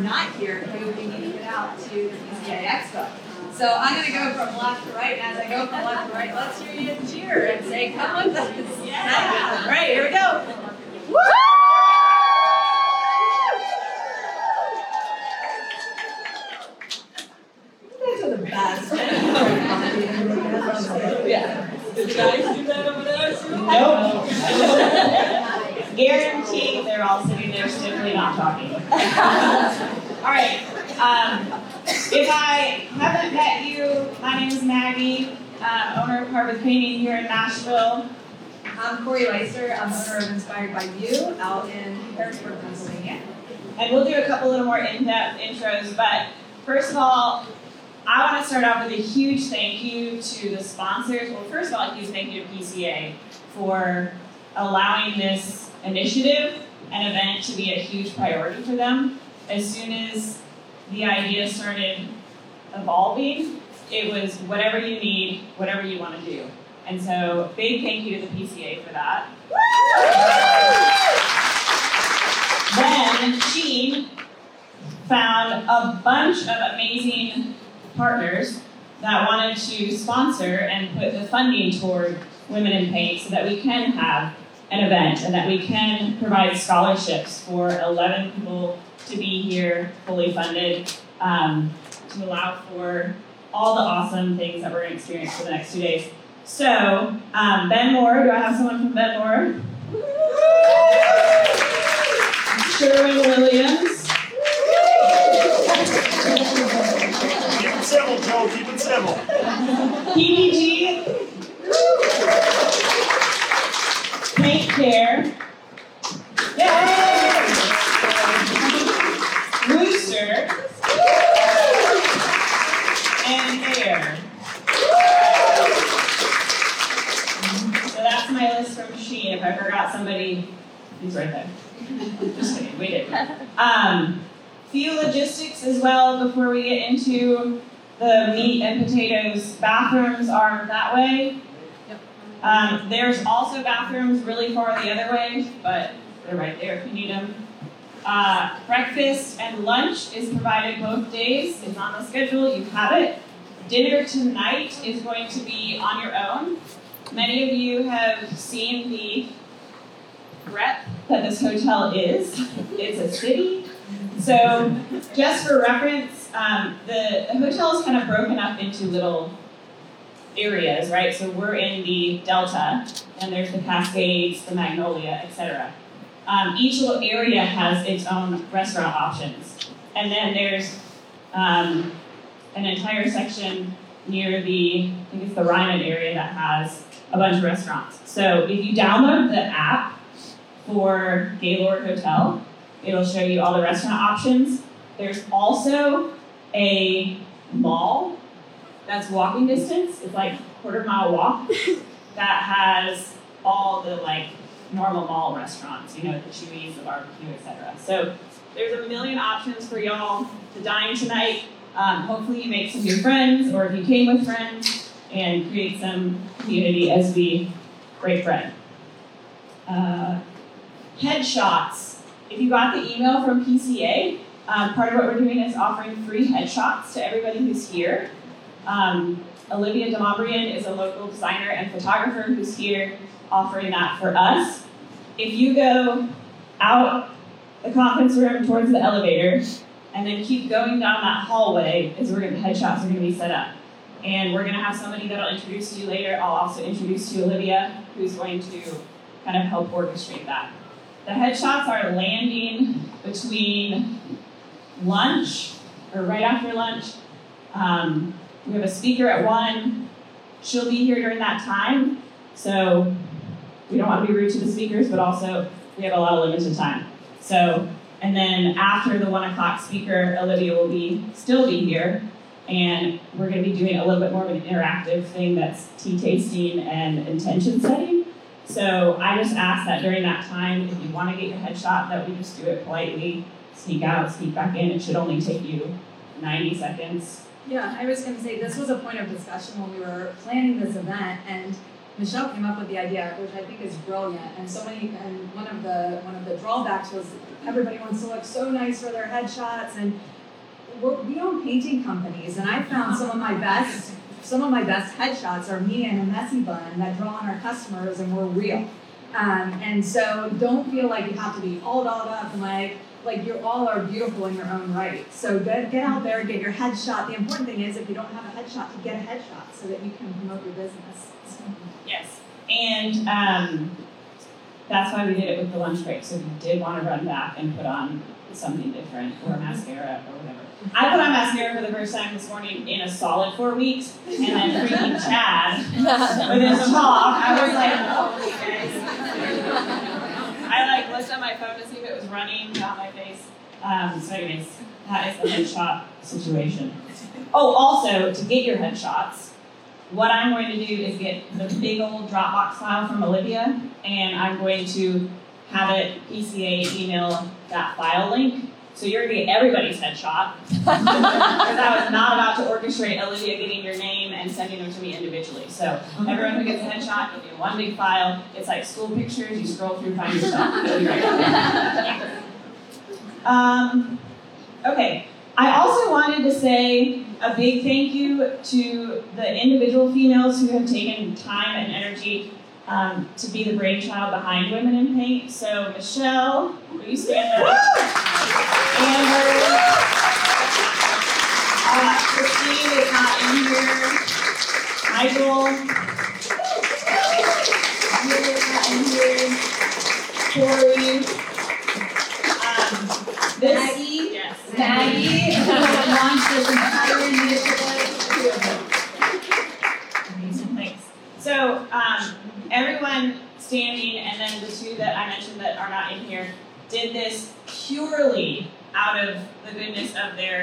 lot of women who are not here who we need to get out to the PCA Expo. So I'm going to go from left to right, and as I go from left to right, let's hear you cheer and say, "Come with us!" Yeah, right. Here we go. Woo! You guys are the best. yeah. Did you guys do that over there? Nope. Guarantee they're all sitting there stiffly not talking. all right. Um, if I haven't met you, my name is Maggie, uh, owner of Harvest Painting here in Nashville. I'm Corey Leister. I'm owner of Inspired by You out in Harrisburg, Pennsylvania. And we'll do a couple little more in-depth intros, but first of all, I want to start off with a huge thank you to the sponsors. Well, first of all, a huge thank you to PCA for allowing this initiative and event to be a huge priority for them. As soon as the idea started evolving, it was whatever you need, whatever you want to do. And so, big thank you to the PCA for that. Then she found a bunch of amazing partners that wanted to sponsor and put the funding toward Women in Paint so that we can have an event and that we can provide scholarships for 11 people to be here fully funded um, to allow for all the awesome things that we're going to experience for the next two days. So, um, Ben Moore, do I have someone from Ben Moore? Sherwin Williams. Keep it civil, Joe. Keep it civil. PDG. Paint Care. Yay! Rooster. And Hair. So that's my list from Sheen. If I forgot somebody, he's right there. Just kidding, we did. Um, few logistics as well before we get into the meat and potatoes. Bathrooms are that way. Um, there's also bathrooms really far the other way, but they're right there if you need them. Uh, breakfast and lunch is provided both days. It's on the schedule. You have it. Dinner tonight is going to be on your own. Many of you have seen the breadth that this hotel is. It's a city. So, just for reference, um, the, the hotel is kind of broken up into little areas, right? So we're in the Delta, and there's the Cascades, the Magnolia, etc. Um, each little area has its own restaurant options, and then there's um, an entire section near the I think it's the Ryman area that has a bunch of restaurants. So if you download the app for Gaylord Hotel, it'll show you all the restaurant options. There's also a mall that's walking distance. It's like a quarter mile walk that has all the like normal mall restaurants, you know, the Chuy's, the barbecue, etc. So there's a million options for y'all to dine tonight. Um, hopefully you make some new friends, or if you came with friends, and create some community as we break bread. Uh, headshots. If you got the email from PCA, um, part of what we're doing is offering free headshots to everybody who's here. Um, Olivia Demobrian is a local designer and photographer who's here offering that for us. If you go out the conference room towards the elevator and then keep going down that hallway is where the headshots are going to be set up. And we're going to have somebody that I'll introduce to you later. I'll also introduce you Olivia, who's going to kind of help orchestrate that. The headshots are landing between lunch or right after lunch. Um, we have a speaker at one. She'll be here during that time. So we don't want to be rude to the speakers, but also we have a lot of limited time. So And then after the one o'clock speaker, Olivia will be still be here, and we're going to be doing a little bit more of an interactive thing that's tea tasting and intention setting. So I just ask that during that time, if you want to get your headshot, that we just do it politely, sneak out, sneak back in. It should only take you 90 seconds. Yeah, I was going to say this was a point of discussion when we were planning this event, and Michelle came up with the idea, which I think is brilliant. And so many, and one of the one of the drawbacks was everybody wants to look so nice for their headshots, and we own painting companies, and I found some of my best some of my best headshots are me in a messy bun that draw on our customers, and we're real. Um, and so don't feel like you have to be all dolled up and like like you all are beautiful in your own right. So get, get out there, get your headshot. The important thing is if you don't have a headshot, to get a headshot so that you can promote your business. Yes, and um, that's why we did it with the lunch break. So if you did want to run back and put on something different or mascara or whatever. I put on mascara for the first time this morning in a solid four weeks, and then freaking Chad with his talk, I was like, holy guys. I like looked at my phone to see if it was running down my face. Um, so anyways, that is the headshot situation. Oh, also to get your headshots, what I'm going to do is get the big old Dropbox file from Olivia, and I'm going to have it PCA email that file link. So you're gonna get everybody's headshot. Because I was not about to orchestrate Olivia getting your name and sending them to me individually. So everyone who gets a headshot, you'll get one big file. It's like school pictures, you scroll through, find yourself. It'll be right um, okay. I also wanted to say a big thank you to the individual females who have taken time and energy um, to be the brainchild behind Women in Paint. So, Michelle, will you stand up? Amber. Uh, Christine is not in here. Michael. Is not in here. Corey.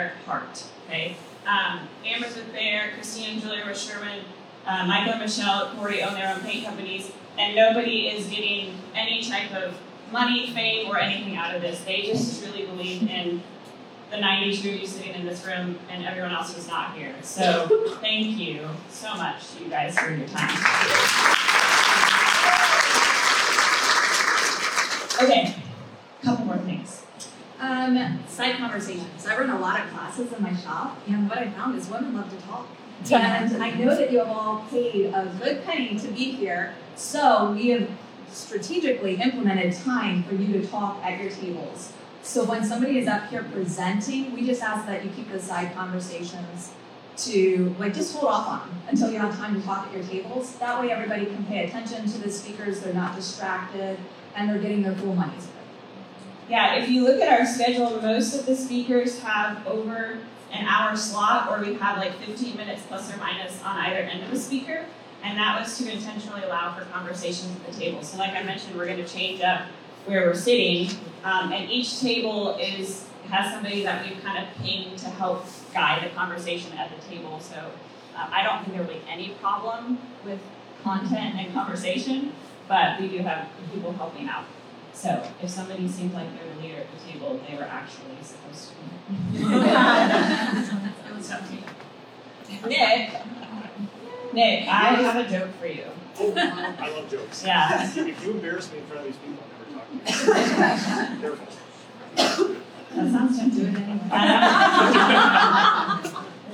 Their heart. Okay, um, Amber's with Behr, Christine and Julia were Sherwin, uh, Michael and Michelle, Corey own their own paint companies, and nobody is getting any type of money, fame, or anything out of this. They just truly believe in the 92 of you sitting in this room and everyone else who's not here. So thank you so much to you guys for your time. Okay, couple more. Um, side conversations. I run a lot of classes in my shop, and what I found is women love to talk. And I know that you have all paid a good penny to be here, so we have strategically implemented time for you to talk at your tables. So when somebody is up here presenting, we just ask that you keep the side conversations to like just hold off on until you have time to talk at your tables. That way everybody can pay attention to the speakers, they're not distracted, and they're getting their full money's worth. Yeah, if you look at our schedule, most of the speakers have over an hour slot, or we have like 15 minutes plus or minus on either end of a speaker. And that was to intentionally allow for conversations at the table. So, like I mentioned, we're going to change up where we're sitting, um, and each table is has somebody that we've kind of pinged to help guide the conversation at the table. So, uh, I don't think there will be any problem with content and conversation, but we do have people helping out. So if somebody seemed like they were the leader at the table, they were actually supposed to be. it was up to you. Nick, Nick, I have a joke for you. Oh, I love jokes. Yeah. If you embarrass me in front of these people, I'll never talk to you. Careful. That sounds tempting.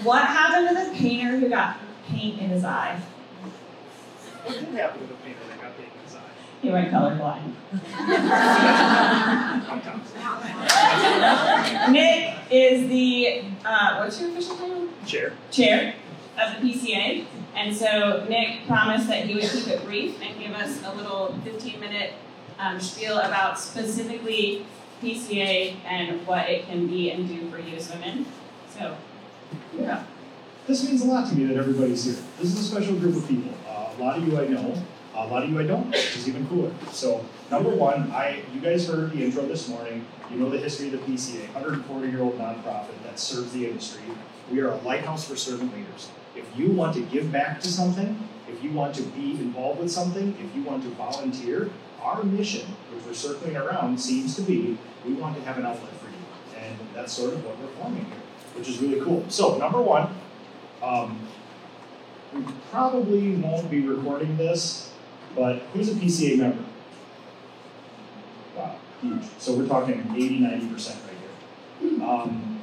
what happened to the painter who got paint in his eye? What did happen to the painter that got paint in his eye? He went colorblind. Sometimes. Nick is the uh, what's your official title? Chair. chair of the PCA. And so Nick promised that he would keep it brief and give us a little 15 minute um, spiel about specifically PCA and what it can be and do for you as women. So, Yeah. This means a lot to me that everybody's here. This is a special group of people. Uh, a lot of you I know. A lot of you I don't, which is even cooler. So number one, I you guys heard the intro this morning. You know the history of the PCA, 140 year old nonprofit that serves the industry. We are a lighthouse for servant leaders. If you want to give back to something, if you want to be involved with something, if you want to volunteer, our mission, which we're circling around, seems to be we want to have an outlet for you. And that's sort of what we're forming here, which is really cool. So, number one, um, we probably won't be recording this, but who's a PCA member? Wow, huge. So we're talking 80, 90% right here. Um,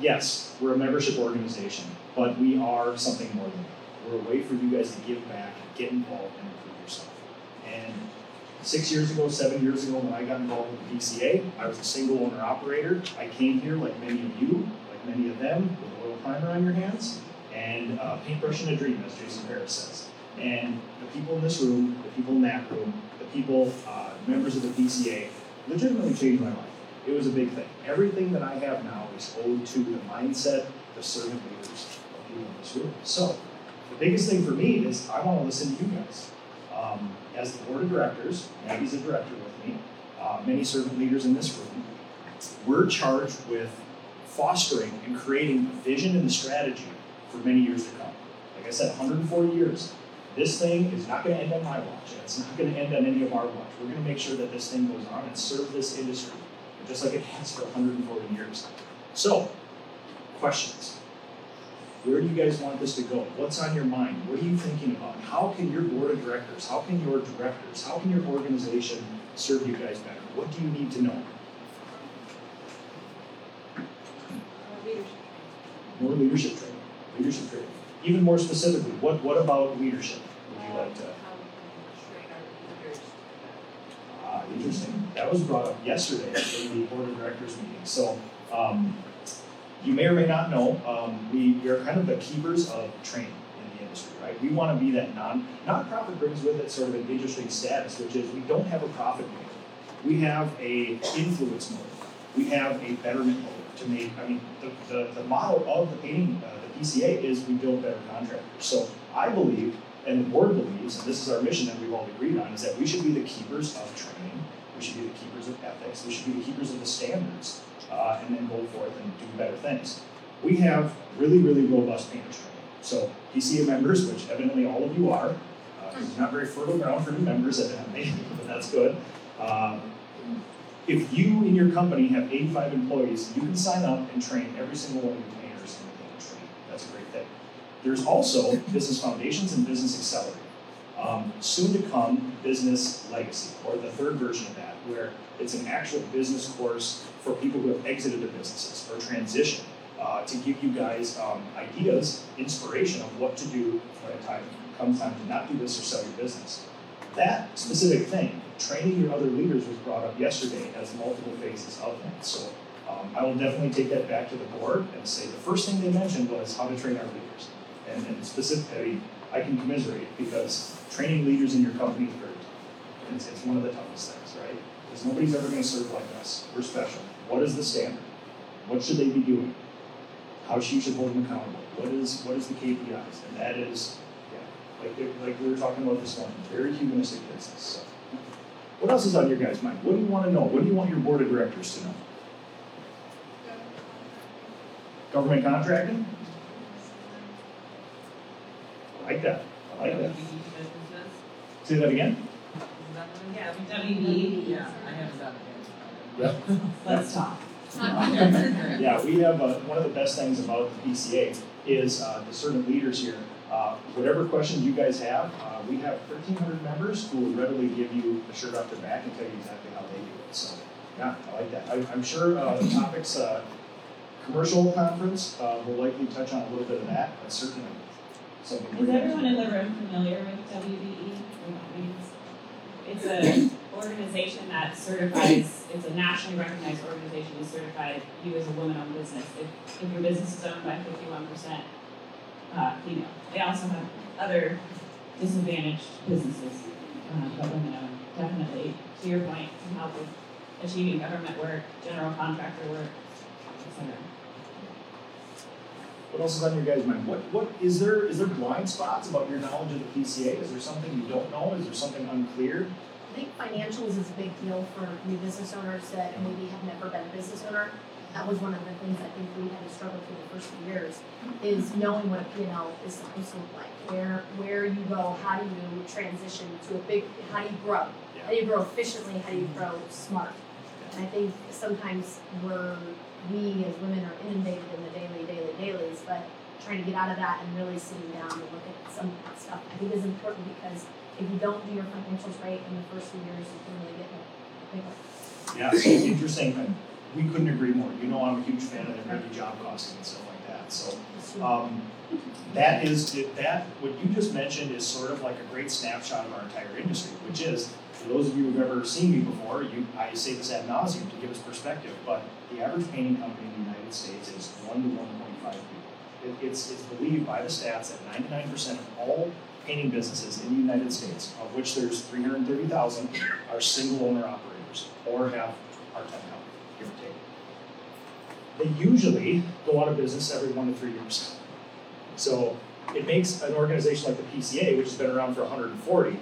yes, we're a membership organization, but we are something more than that. We're a way for you guys to give back, get involved, and improve yourself. And six years ago, seven years ago, when I got involved with the PCA, I was a single owner operator. I came here, like many of you, like many of them, with oil primer on your hands and uh, paintbrush and a dream, as Jason Harris says. And the people in this room, the people in that room, the people, uh, members of the PCA, legitimately changed my life. It was a big thing. Everything that I have now is owed to the mindset, the servant leaders of people in this room. So, the biggest thing for me is I want to listen to you guys. Um, as the board of directors, Maggie's a director with me, uh, many servant leaders in this room, we're charged with fostering and creating the vision and the strategy for many years to come. Like I said, 140 years. This thing is not going to end on my watch, it's not going to end on any of our watch. We're going to make sure that this thing goes on and serve this industry, just like it has for 140 years. So, questions. Where do you guys want this to go? What's on your mind? What are you thinking about? How can your board of directors, how can your directors, how can your organization serve you guys better? What do you need to know? More leadership training. Leadership training. Even more specifically, what, what about leadership would you like to? Ah, interesting. That was brought up yesterday in the board of directors meeting. So, um, you may or may not know, um, we, we are kind of the keepers of training in the industry, right? We want to be that non nonprofit brings with it sort of an interesting status, which is we don't have a profit motive. We have a influence motive. We have a betterment to make. I mean, the, the, the model of the painting, uh, the PCA, is we build better contractors. So I believe, and the board believes, and this is our mission that we've all agreed on, is that we should be the keepers of training. We should be the keepers of ethics. We should be the keepers of the standards uh, and then go forth and do better things. We have really, really robust painters training. So PCA members, which evidently all of you are, uh, not very fertile ground for new members evidently, but that's good. Uh, if you in your company have 85 employees, you can sign up and train every single one of your painters in the training. That's a great thing. There's also business foundations and business accelerator. Um, soon to come, business legacy, or the third version of that, where it's an actual business course for people who have exited their businesses or transitioned uh, to give you guys um, ideas, inspiration of what to do when it time comes time to not do this or sell your business. That specific thing, training your other leaders, was brought up yesterday as multiple phases of that. So um, I will definitely take that back to the board and say the first thing they mentioned was how to train our leaders. And, and specifically, I can commiserate because training leaders in your company is very tough. It's, it's one of the toughest things, right? Because nobody's ever going to serve like us. We're special. What is the standard? What should they be doing? How should you should hold them accountable? What is what is the KPIs? And that is, like like we were talking about this morning, very humanistic business. So. What else is on your guys' mind? What do you want to know? What do you want your board of directors to know? Government contracting? I like that. I like that. Say that again? Yeah, WB. Yeah, I haven't done it Yep. Let's talk. Yeah, we have, uh, one of the best things about the PCA is, uh, the certain leaders here. Uh, whatever questions you guys have, uh, we have thirteen hundred members who will readily give you a shirt off their back and tell you exactly how they do it, so, yeah, I like that. I, I'm sure, uh, the topics, uh, commercial conference, uh, will likely touch on a little bit of that, but certainly something. Is everyone in the room familiar with WBE? It's an organization that certifies, it's a nationally recognized organization to certify you as a woman-owned business. If, if your business is owned by fifty-one percent uh, female. They also have other disadvantaged businesses, uh, but women-owned, definitely, to your point, can help with achieving government work, general contractor work, etc. What else is on your guys' mind? What, what, is there, is there blind spots about your knowledge of the PCA? Is there something you don't know? Is there something unclear? I think financials is a big deal for new business owners that maybe have never been a business owner. That was one of the things I think we had to struggle through the first few years, is knowing what a P and L is supposed to look like. Where, where you go, how do you transition to a big, how do you grow? How do you grow efficiently, how do you mm-hmm. grow smart? And I think sometimes we're, we as women are inundated in the daily, daily, dailies, but trying to get out of that and really sitting down and look at some of that stuff, I think is important because if you don't do your financials right in the first few years, you can really get a big one. Yeah, interesting, we couldn't agree more. You know I'm a huge fan of the heavy job costing and stuff like that, so. Um, that is, that, what you just mentioned is sort of like a great snapshot of our entire industry, which is, for those of you who've ever seen me before, you, I say this ad nauseum to give us perspective, but the average painting company in the United States is one to one point five people. It, it's, it's believed by the stats that ninety-nine percent of all painting businesses in the United States, of which there's three hundred and thirty thousand, are single owner operators, or have or take. They usually go out of business every one to three years. So it makes an organization like the PCA, which has been around for 140,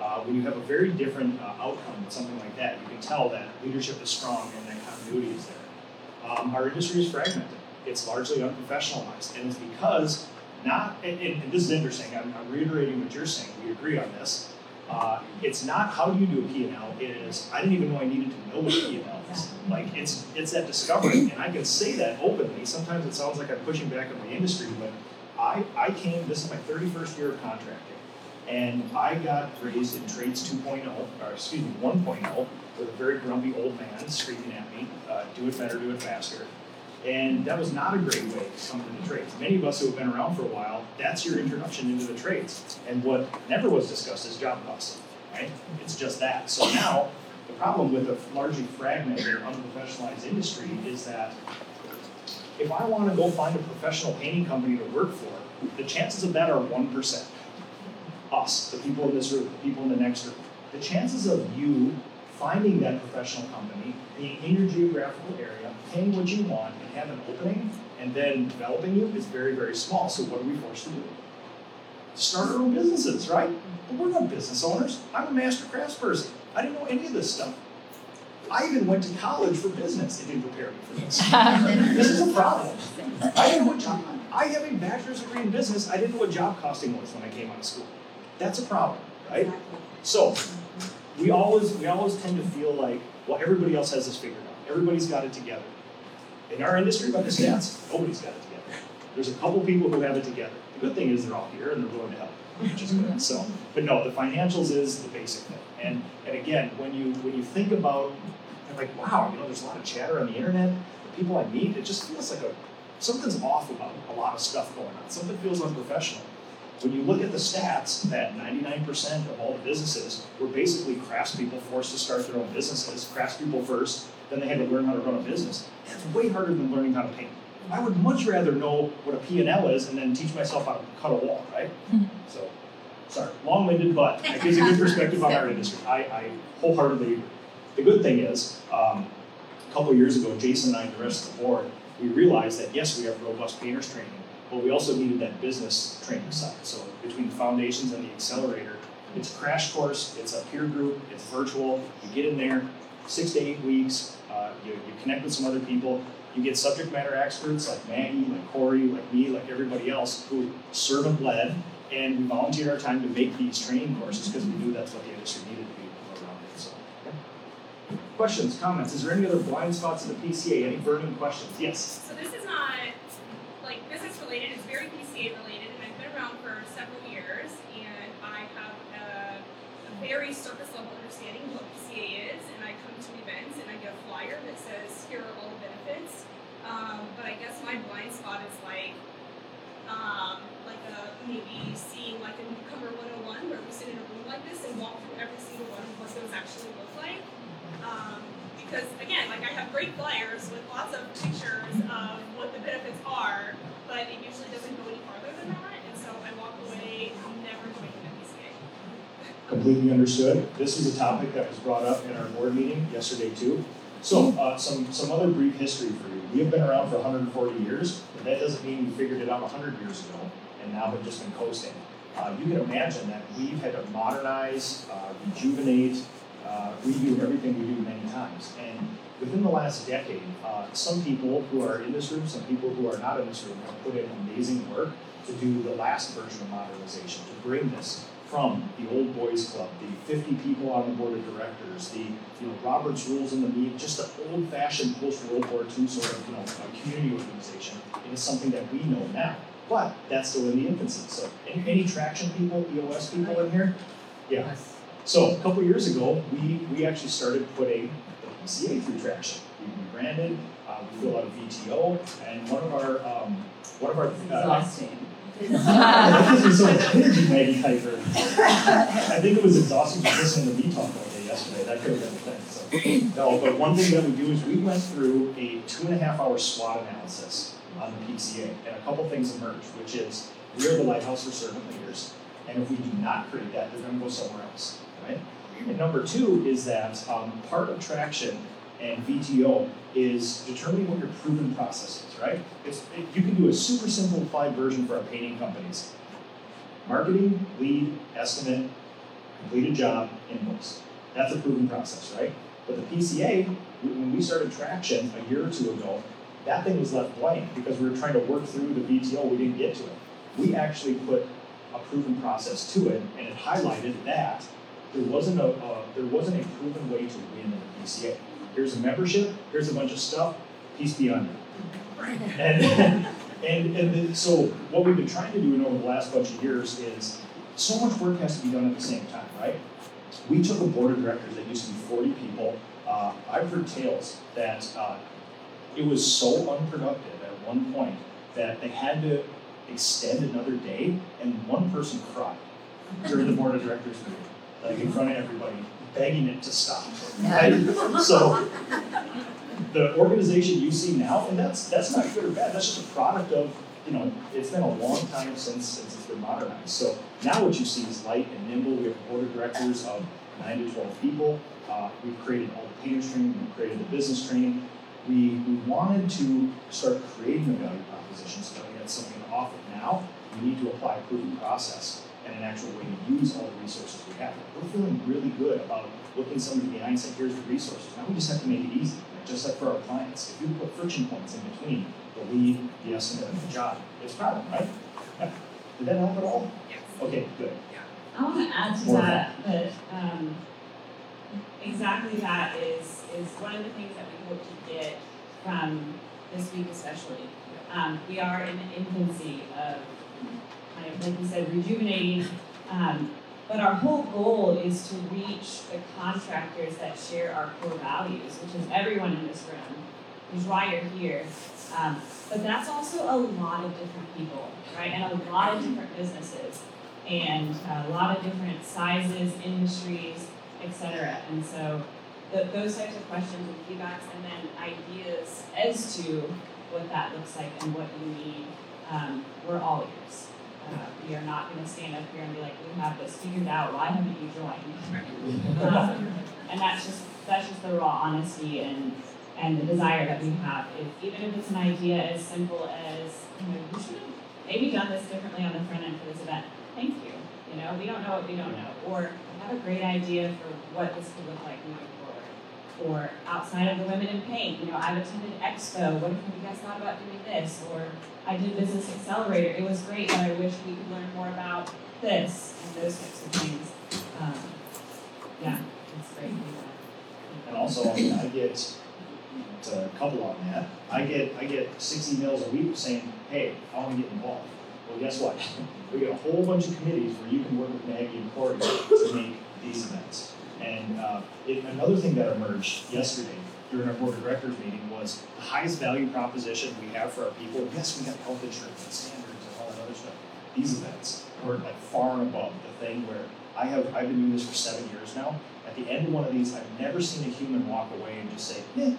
uh, when you have a very different uh, outcome with something like that, you can tell that leadership is strong and that continuity is there. Um, our industry is fragmented. It's largely unprofessionalized, and it's because not, and, and, and this is interesting, I'm, I'm, reiterating what you're saying, we agree on this. Uh, it's not how do you do a P&L, it is, I didn't even know I needed to know what a P&L is. Like, it's, it's that discovery, and I can say that openly. Sometimes it sounds like I'm pushing back on the industry, but I, I came, this is my 31st year of contracting, and I got raised in trades 2.0, or excuse me, 1.0, with a very grumpy old man screaming at me, uh, do it better, do it faster. And that was not a great way to come to the trades. Many of us who have been around for a while, that's your introduction into the trades. And what never was discussed is job costing, right? It's just that. So now, the problem with a largely fragmented, unprofessionalized industry is that if I want to go find a professional painting company to work for, the chances of that are 1%. Us, the people in this room, the people in the next room. The chances of you finding that professional company, being in your geographical area, paying what you want, and have an opening, and then developing you is very, very small. So what are we forced to do? Start our own businesses, right? But we're not business owners. I'm a master craftsperson. I didn't know any of this stuff. I even went to college for business. It didn't prepare me for this. this is a problem. I didn't know what job. I have a bachelor's degree in business. I didn't know what job costing was when I came out of school. That's a problem, right? So we always we always tend to feel like, well, everybody else has this figured out. Everybody's got it together. In our industry, by the stats, nobody's got it together. There's a couple people who have it together. The good thing is they're all here and they're willing to help, which is good. So, but no, the financials is the basic thing. And and again, when you when you think about like, wow, you know, there's a lot of chatter on the internet. The people I meet, it just feels like a something's off about a lot of stuff going on. Something feels unprofessional. When you look at the stats, that 99% of all the businesses were basically craftspeople forced to start their own businesses, craftspeople first, then they had to learn how to run a business. That's way harder than learning how to paint. I would much rather know what a P&L is and then teach myself how to cut a wall, right? So, sorry, long-winded, but it gives a good perspective on our industry. I, I wholeheartedly agree. The good thing is, um, a couple years ago, Jason and I and the rest of the board, we realized that yes, we have robust painters training, but we also needed that business training side. So between the foundations and the accelerator, it's a crash course, it's a peer group, it's virtual. You get in there, six to eight weeks, uh, you, you connect with some other people, you get subject matter experts like Maggie, like Corey, like me, like everybody else who servant led, and we volunteered our time to make these training courses because we knew that's what the industry needed to be around it. So, okay. questions, comments? Is there any other blind spots in the PCA? Any burning questions? Yes. So this is not like business related. It's very PCA related, and I've been around for several years, and I have a, a very surface level understanding of what PCA is. And I come to events and I get a flyer that says here are all the benefits. Um, but I guess my blind spot is like um, like a maybe seeing like a newcomer 101 where we sit in a room like this and walk through every single one of what those actually look like. Um, because again, like I have great flyers with lots of pictures of what the benefits are, but it usually doesn't go any farther than that, and so I walk away never going to PCA. Completely understood. This is a topic that was brought up in our board meeting yesterday too. So, uh, some, some other brief history for you. We have been around for 140 years, but that doesn't mean we figured it out 100 years ago and now have just been coasting. Uh, you can imagine that we've had to modernize, uh, rejuvenate, uh, redo everything we do many times. And within the last decade, uh, some people who are in this room, some people who are not in this room, have put in amazing work to do the last version of modernization, to bring this from the old boys club, the 50 people on the board of directors, the you know Robert's Rules in the meet, just the old-fashioned post-World War II sort of you know a community organization It is something that we know now. But that's still in the infancy. So any, any traction people, EOS people in here? Yeah. So a couple years ago, we, we actually started putting the PCA through traction. We rebranded, uh, we filled out a VTO, and one of our um, one of our uh, Exhausting. This is so energy Maggie Kuiper. I think it was exhausting just listening to me talk all day yesterday. That could have been the thing. So no, but one thing that we do is we went through a two and a half hour SWOT analysis on the PCA, and a couple things emerged, which is we are the lighthouse for servant leaders, and if we do not create that, they're going to go somewhere else, right? And number two is that um, part of traction and VTO is determining what your proven process is, right? It's, it, you can do a super simplified version for our painting companies. Marketing, lead, estimate, completed job, invoice. That's a proven process, right? But the PCA, when we started traction a year or two ago, that thing was left blank because we were trying to work through the VTO, we didn't get to it. We actually put a proven process to it, and it highlighted that there wasn't a, uh, there wasn't a proven way to win in the PCA. Here's a membership, here's a bunch of stuff, peace be on you. And, and, and then, so what we've been trying to do in over the last bunch of years is so much work has to be done at the same time, right? We took a board of directors that used to be 40 people. Uh, I've heard tales that uh, it was so unproductive at one point that they had to extend another day, and one person cried during the board of directors meeting, like in front of everybody, begging it to stop. Right? So the organization you see now, and that's that's not good or bad. That's just a product of you know it's been a long time since since it's been modernized. So now what you see is light and nimble. We have a board of directors of nine to twelve people. Uh, we've created all the painters training. We've created the business training. We we wanted to start creating a value proposition so that we had something to offer. Now we need to apply a proven process and an actual way to use all the resources we have. We're feeling really good about looking somebody behind and saying, here's the resources. Now we just have to make it easy just like for our clients. If you put friction points in between the lead, the estimate, and the job, it's a problem, right? Yeah. Did that help at all? Yes. Okay, good. Yeah. I want to add to More that that um, exactly that is is one of the things that we hope to get from this week, especially. Um, we are in the infancy of kind of like you said, rejuvenating. Um, but our whole goal is to reach the contractors that share our core values, which is everyone in this room, is why you're here. Um, but that's also a lot of different people, right? And a lot of different businesses, and a lot of different sizes, industries, etc. And so, the, those types of questions and feedbacks, and then ideas as to what that looks like and what you need, um, we're all ears. We are not going to stand up here and be like, we have this figured out. Why haven't you joined? Um, and that's just that's just the raw honesty and and the desire that we have. If, even if it's an idea as simple as, you know, we should have maybe done this differently on the front end for this event. Thank you. You know, we don't know what we don't know, or I have a great idea for what this could look like moving forward. Or outside of the Women in Paint, you know, I've attended Expo. What have you guys thought about doing this? Or I did Business Accelerator. It was great, but I wish we could learn more about this and those types of things. Um, yeah, it's great. And also, I get to couple on that. I get I get six emails a week saying, "Hey, I want to get involved." Well, guess what? we got a whole bunch of committees where you can work with Maggie and Corey to make these events. And uh, it, another thing that emerged yesterday during our board of directors meeting was the highest value proposition we have for our people. Yes, we have health insurance and standards and all that other stuff. These events are like far above the thing where I have I've been doing this for seven years now. At the end of one of these, I've never seen a human walk away and just say, "Yeah."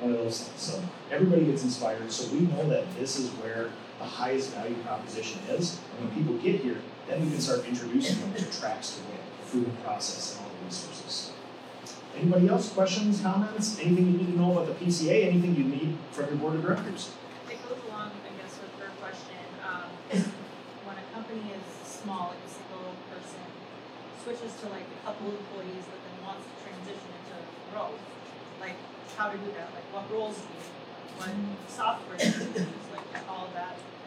One of those things. So everybody gets inspired. So we know that this is where the highest value proposition is. And when people get here, then we can start introducing them to tracks to win, the proven process, and all the resources. Anybody else, questions, comments, anything you need to know about the PCA, anything you need from your board of directors? It goes along, I guess, with her question, um, when a company is small, like a single person, switches to like a couple employees, but then wants to transition into growth, like how to do that, like what roles do you, need, what software do you use, like all of that. kind of stuff.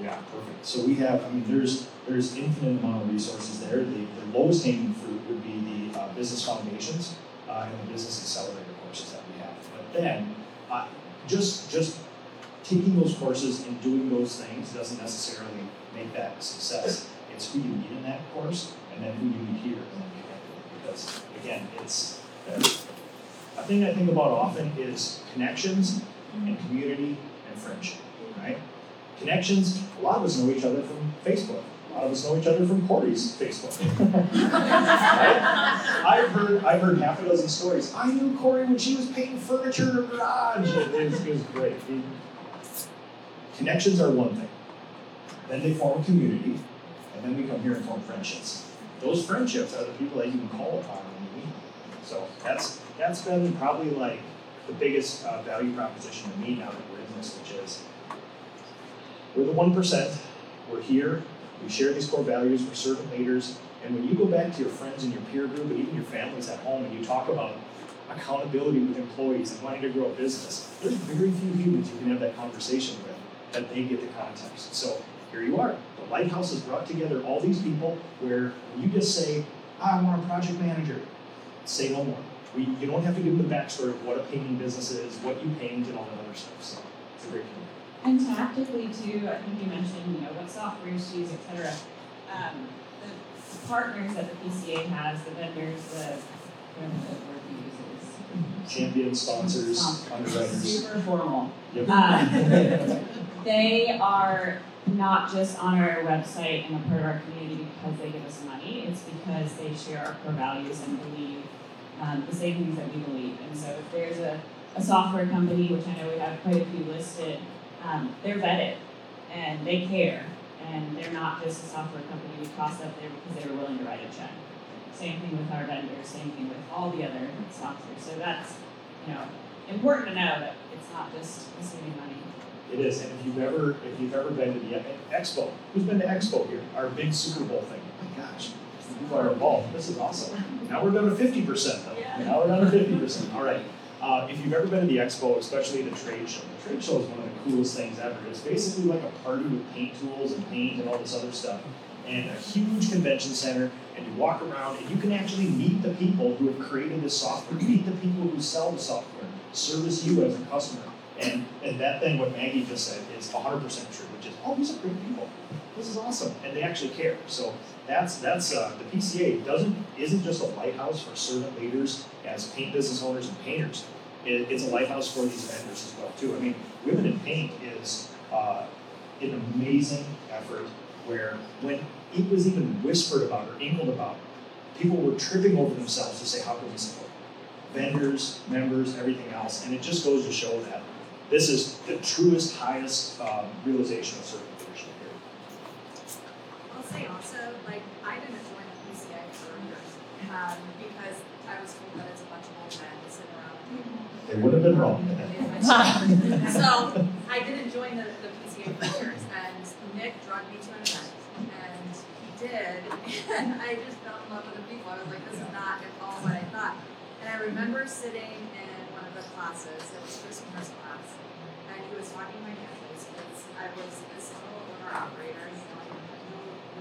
Yeah, perfect. So we have, I mean, there's, there's infinite amount of resources there. The, the lowest hanging fruit would be the uh, business foundations uh, and the business accelerator courses that we have. But then, uh, just, just taking those courses and doing those things doesn't necessarily make that a success. It's who you meet in that course and then who you meet here and then connect. Because again, it's, uh, a thing I think about often is connections and community and friendship, right? Connections, a lot of us know each other from Facebook. A lot of us know each other from Corey's Facebook. right? I've heard I've heard half a dozen stories. I knew Corey when she was painting furniture in her garage. It was, it was great. Connections are one thing. Then they form a community, and then we come here and form friendships. Those friendships are the people that you can call upon when you meet. So that's that's been probably like the biggest uh, value proposition to me now that we're in this, which is we're the one percent. We're here. We share these core values. We're servant leaders. And when you go back to your friends and your peer group and even your families at home, and you talk about accountability with employees and wanting to grow a business, there's very few humans you can have that conversation with that they get the context. So here you are. The Lighthouse has brought together all these people where you just say, "Ah, I want a project manager, say no more. We, you don't have to give them the backstory of what a painting business is, what you paint, and all that other stuff. So it's a great community. And tactically too, I think you mentioned, you know, what software use, et cetera. Um, the, the partners that the PCA has, the vendors, the, whatever the word you use. Champion sponsors, Sponsors. underwriters. Super formal. Yep. Um, they are not just on our website and a part of our community because they give us money, it's because they share our core values and believe um, the same things that we believe. And so if there's a, a software company, which I know we have quite a few listed, um, they're vetted and they care. And they're not just a software company we tossed up there because they were willing to write a check. Same thing with our vendors, same thing with all the other software. So that's, you know, important to know that it's not just receiving money. It is, and if you've ever if you've ever been to the Expo, who's been to Expo here? Our big Super Bowl thing. Oh my gosh, people are involved. This is awesome. Now we're down to fifty percent though. Yeah. Now we're down to fifty percent. All right. Uh, if you've ever been to the Expo, especially the trade show, the trade show is one of the coolest things ever. It's basically like a party with paint tools and paint and all this other stuff, and a huge convention center. And you walk around, and you can actually meet the people who have created this software, meet the people who sell the software, service you as a customer. And, and that thing, what Maggie just said, is 100% true, which is, oh, these are great people. This is awesome. And they actually care. So that's, that's uh, the PCA doesn't, isn't just a lighthouse for servant leaders as paint business owners and painters. It, it's a lighthouse for these vendors as well, too. I mean, Women in Paint is uh, an amazing effort where when it was even whispered about or inkled about, people were tripping over themselves to say, how can we support? Vendors, members, everything else. And it just goes to show that this is the truest, highest um, realization of servant leadership here. I'll say also, like, I didn't join the PCA for years, um, because I was told that it's a bunch of old men sitting around. They would have been wrong. So, I didn't join the, the PCA and Nick dragged me to an event, and he did, and I just fell in love with the people, I was like, this is not at all what I thought. And I remember sitting in one of the classes, it was Chris Moore's class, and he was talking to my campus, because I was a single owner operator, you know,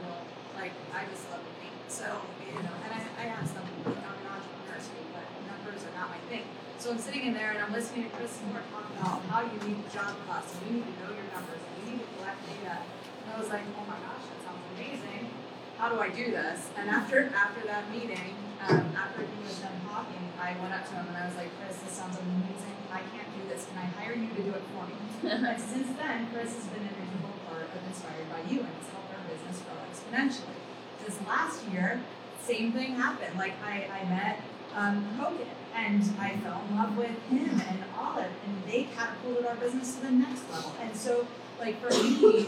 know, like, I just love to so, you know, and I, I asked them, I'm an entrepreneur but numbers are not my thing. So I'm sitting in there and I'm listening to Chris Moore talk about how you need job costs, and you need to know your numbers, and you need to collect data. And I was like, oh my gosh, that sounds amazing. How do I do this? And after after that meeting, um, after he was done talking, I went up to him and I was like, Chris, this sounds amazing. I can't do this. Can I hire you to do it for me? and since then, Chris has been an integral part of Inspired by You and has helped our business grow exponentially. This last year, same thing happened. Like I, I met um, Hogan, and I fell in love with him and Olive, and they catapulted our business to the next level. And so, like for me,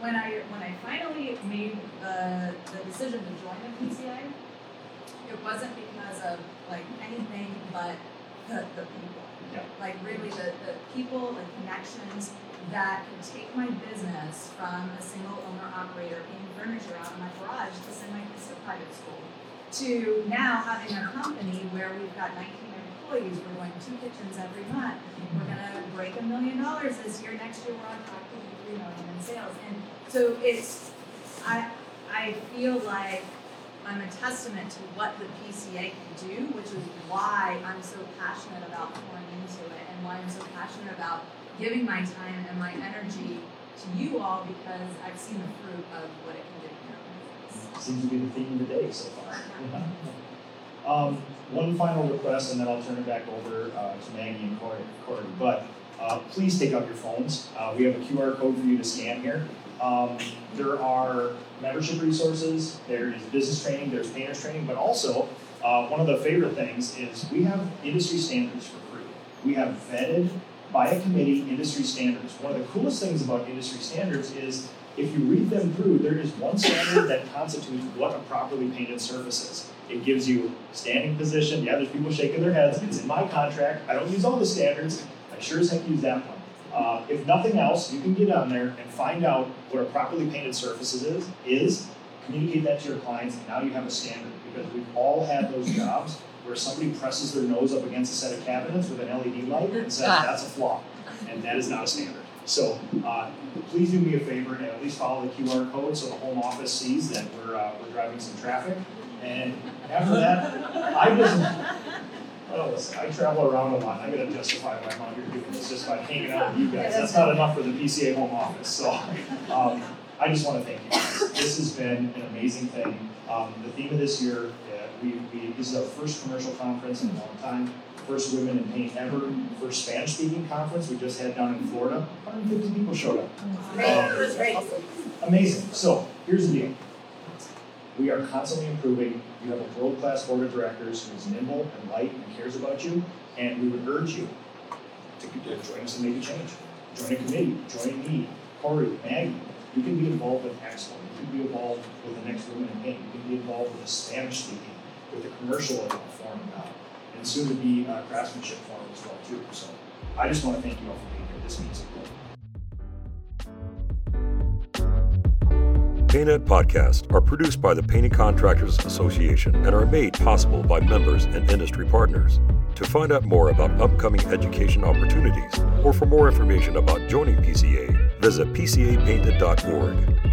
when I when I finally made the the decision to join the PCA, it wasn't because of like anything but the, the people. Yeah. Like really the, the people, the connections that could take my business from a single owner operator painting furniture out in my garage to send my kids to private school to now having a company where we've got 19 employees, we're going two kitchens every month. We're gonna break a million dollars this year. Next year, we're on track to do three million in sales. And so it's, I, I feel like I'm a testament to what the PCA can do, which is why I'm so passionate about pouring into it and why I'm so passionate about giving my time and my energy to you all because I've seen the fruit of what it can do. Seems to be the theme of the day so far. Um, one final request, and then I'll turn it back over uh, to Maggie and Corey. Corey. But uh, please take out your phones. Uh, we have a QR code for you to scan here. Um, there are membership resources. There is business training. There's painters training. But also, uh, one of the favorite things is we have industry standards for free. We have vetted by a committee industry standards. One of the coolest things about industry standards is if you read them through, there is one standard that constitutes what a properly painted surface is. It gives you standing position. Yeah, there's people shaking their heads. It's in my contract. I don't use all the standards. I sure as heck use that one. Uh, if nothing else, you can get on there and find out what a properly painted surface is, is, communicate that to your clients, and now you have a standard. Because we've all had those jobs where somebody presses their nose up against a set of cabinets with an LED light and says, that's a flaw. And that is not a standard. So uh, please do me a favor and at least follow the QR code so the home office sees that we're, uh, we're driving some traffic. And after that, I just, oh, listen, I travel around a lot. I gotta justify why I'm out here doing this just by hanging out with you guys. That's not enough for the PCA home office. So um, I just want to thank you guys. This has been an amazing thing. Um, the theme of this year, uh, we, we, this is our first commercial conference in a long time first women in paint ever, first Spanish speaking conference we just had down in Florida. 150 people showed up. Great, um, it was great. Amazing. So here's the deal. We are constantly improving. You have a world class board of directors who is nimble and light and cares about you, and we would urge you to join us and make a change. Join a committee, join me, Corey, Maggie. You can be involved with Expo. You can be involved with the next women in paint. You can be involved with the Spanish speaking, with the commercial forum now and soon to be uh, craftsmanship forum as well too. So I just want to thank you all for being here. This means a lot. PaintEd podcasts are produced by the Painting Contractors Association and are made possible by members and industry partners. To find out more about upcoming education opportunities or for more information about joining PCA, visit pcapainted.org.